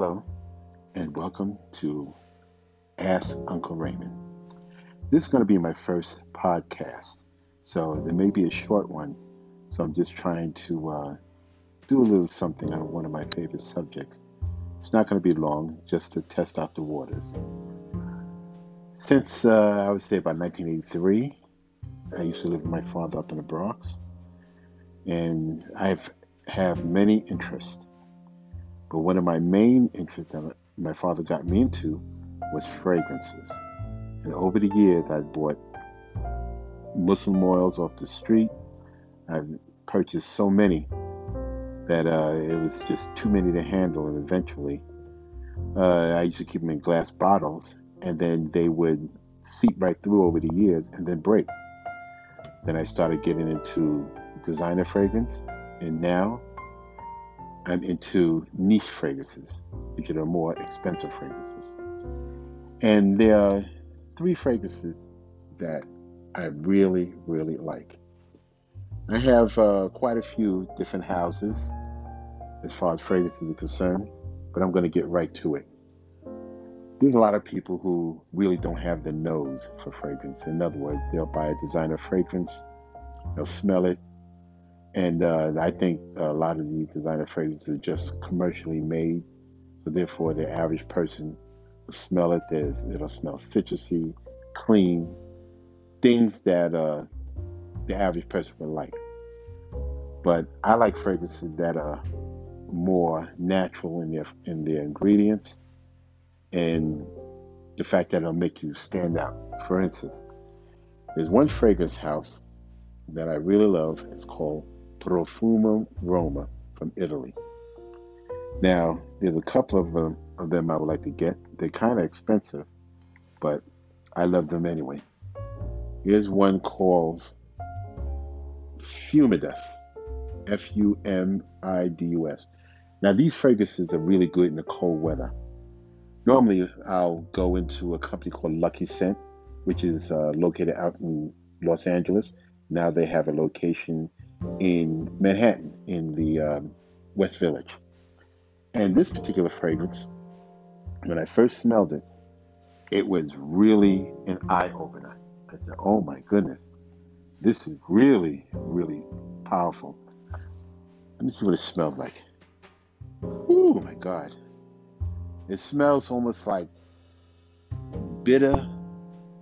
Hello, and welcome to Ask Uncle Raymond. This is going to be my first podcast, so there may be a short one. So I'm just trying to uh, do a little something on one of my favorite subjects. It's not going to be long, just to test out the waters. Since uh, I was there by 1983, I used to live with my father up in the Bronx, and I've have many interests. But one of my main interests that my father got me into was fragrances. And over the years, I bought Muslim oils off the street. I've purchased so many that uh, it was just too many to handle. And eventually, uh, I used to keep them in glass bottles, and then they would seep right through over the years and then break. Then I started getting into designer fragrance, and now I'm into niche fragrances, which are more expensive fragrances. And there are three fragrances that I really, really like. I have uh, quite a few different houses as far as fragrances are concerned, but I'm going to get right to it. There's a lot of people who really don't have the nose for fragrance. In other words, they'll buy a designer fragrance, they'll smell it, and uh, I think a lot of these designer fragrances are just commercially made. So therefore, the average person will smell it. There's, it'll smell citrusy, clean, things that uh, the average person would like. But I like fragrances that are more natural in their in their ingredients and the fact that it'll make you stand out. For instance, there's one fragrance house that I really love. It's called Profumum Roma from Italy. Now, there's a couple of them, of them I would like to get. They're kind of expensive, but I love them anyway. Here's one called Fumidus, F U M I D U S. Now, these fragrances are really good in the cold weather. Normally, I'll go into a company called Luckyscent, which is uh, located out in Los Angeles. Now they have a location in Manhattan, in the um, West Village. And this particular fragrance, when I first smelled it, it was really an eye opener. I said, oh my goodness, this is really, really powerful. Let me see what it smelled like. Oh my God. It smells almost like bitter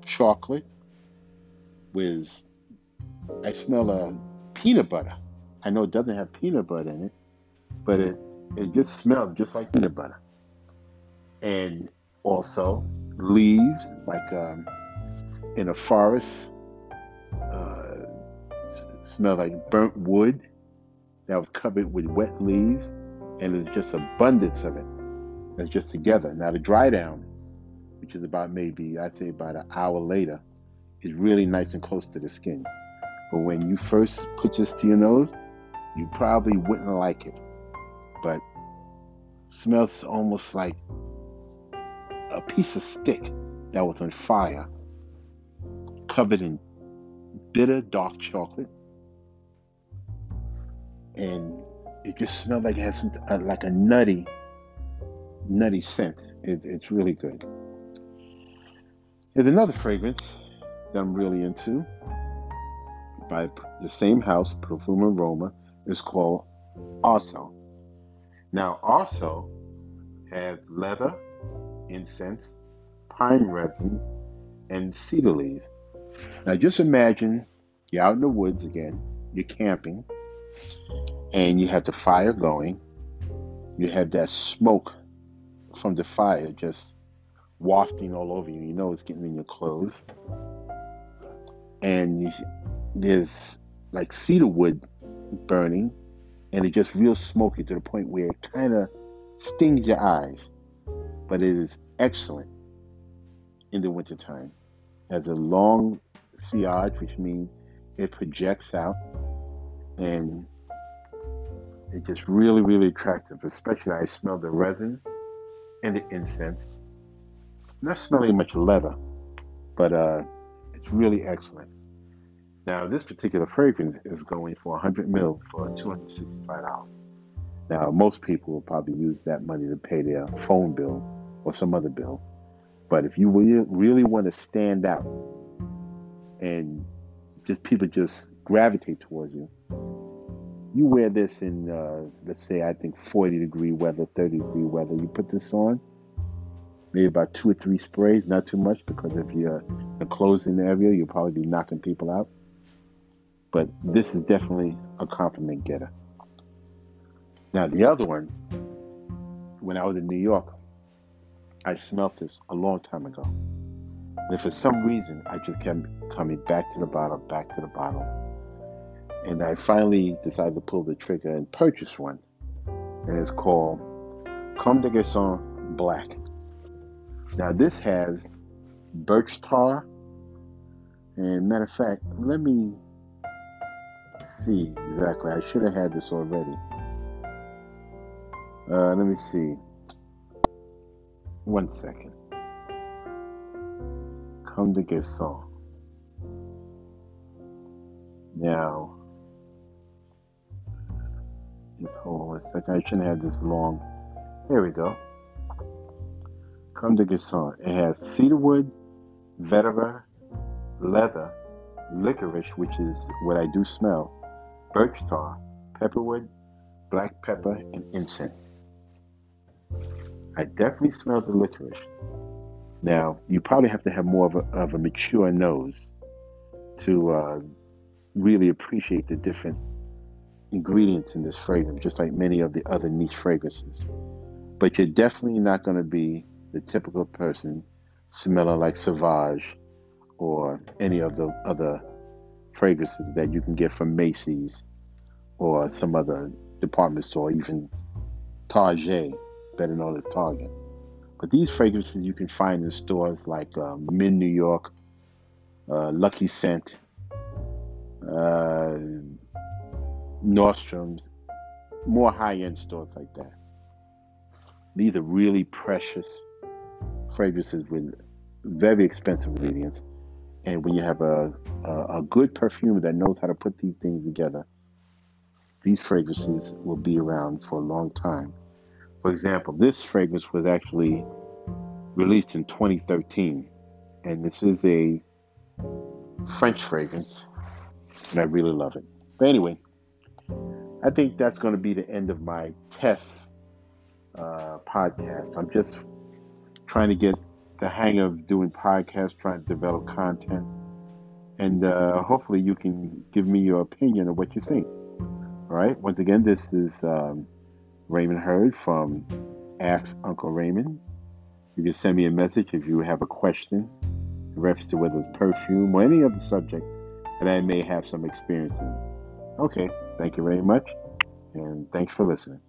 chocolate with, I smell a peanut butter. I know it doesn't have peanut butter in it, but it, it just smells just like peanut butter. And also leaves, like um, in a forest, uh, smell like burnt wood that was covered with wet leaves, and there's just abundance of it. That's just together. Now the dry down, which is about maybe I'd say about an hour later, is really nice and close to the skin. But when you first put this to your nose, you probably wouldn't like it. But smells almost like a piece of stick that was on fire, covered in bitter dark chocolate, and it just smelled like it has some, uh, like a nutty, nutty scent. It, it's really good. There's another fragrance that I'm really into by the same house, Profumum Roma, is called Osso. Now, Osso has leather, incense, pine resin, and cedar leaf. Now, just imagine you're out in the woods again, you're camping, and you have the fire going. You have that smoke from the fire just wafting all over you. You know it's getting in your clothes. And you, there's like cedar wood burning, and it's just real smoky to the point where it kind of stings your eyes. But it is excellent in the wintertime. It has a long sillage, which means it projects out, and it's just really, really attractive. Especially, I smell the resin and the incense. Not smelling much leather, but uh, it's really excellent. Now, this particular fragrance is going for 100 mil for $265. Now, most people will probably use that money to pay their phone bill or some other bill. But if you really want to stand out and just people just gravitate towards you, you wear this in, uh, let's say, I think 40 degree weather, 30 degree weather. You put this on, maybe about two or three sprays, not too much, because if you're in the area, you'll probably be knocking people out. But this is definitely a compliment getter. Now, the other one, when I was in New York, I smelled this a long time ago. And for some reason, I just kept coming back to the bottle, back to the bottle. And I finally decided to pull the trigger and purchase one. And it's called Comme des Garçons Black. Now, this has birch tar. And matter of fact, let me see exactly. I should have had this already. Uh, let me see. One second. Comme des Garçons. Now, just hold on a second. I shouldn't have this long. Here we go. Comme des Garçons. It has cedarwood, vetiver, leather, licorice, which is what I do smell, birch tar, pepperwood, black pepper, and incense. I definitely smell the licorice. Now, you probably have to have more of a, of a mature nose to uh, really appreciate the different ingredients in this fragrance, just like many of the other niche fragrances. But you're definitely not going to be the typical person smelling like Sauvage or any of the other fragrances that you can get from Macy's or some other department store, even Target better known as Target. But these fragrances you can find in stores like um, Min New York, uh, Luckyscent, uh, Nordstrom's, more high-end stores like that. These are really precious fragrances with very expensive ingredients. And when you have a, a, a good perfumer that knows how to put these things together, these fragrances will be around for a long time. For example, this fragrance was actually released in 2013, and this is a French fragrance, and I really love it. But anyway, I think that's going to be the end of my test uh, podcast. I'm just trying to get the hang of doing podcasts, trying to develop content, and uh, hopefully you can give me your opinion of what you think. All right. Once again, this is. Um, Raymond Hurd from Ask Uncle Raymond. You can send me a message if you have a question in reference to whether it's perfume or any other subject that I may have some experience in. Okay, thank you very much, and thanks for listening.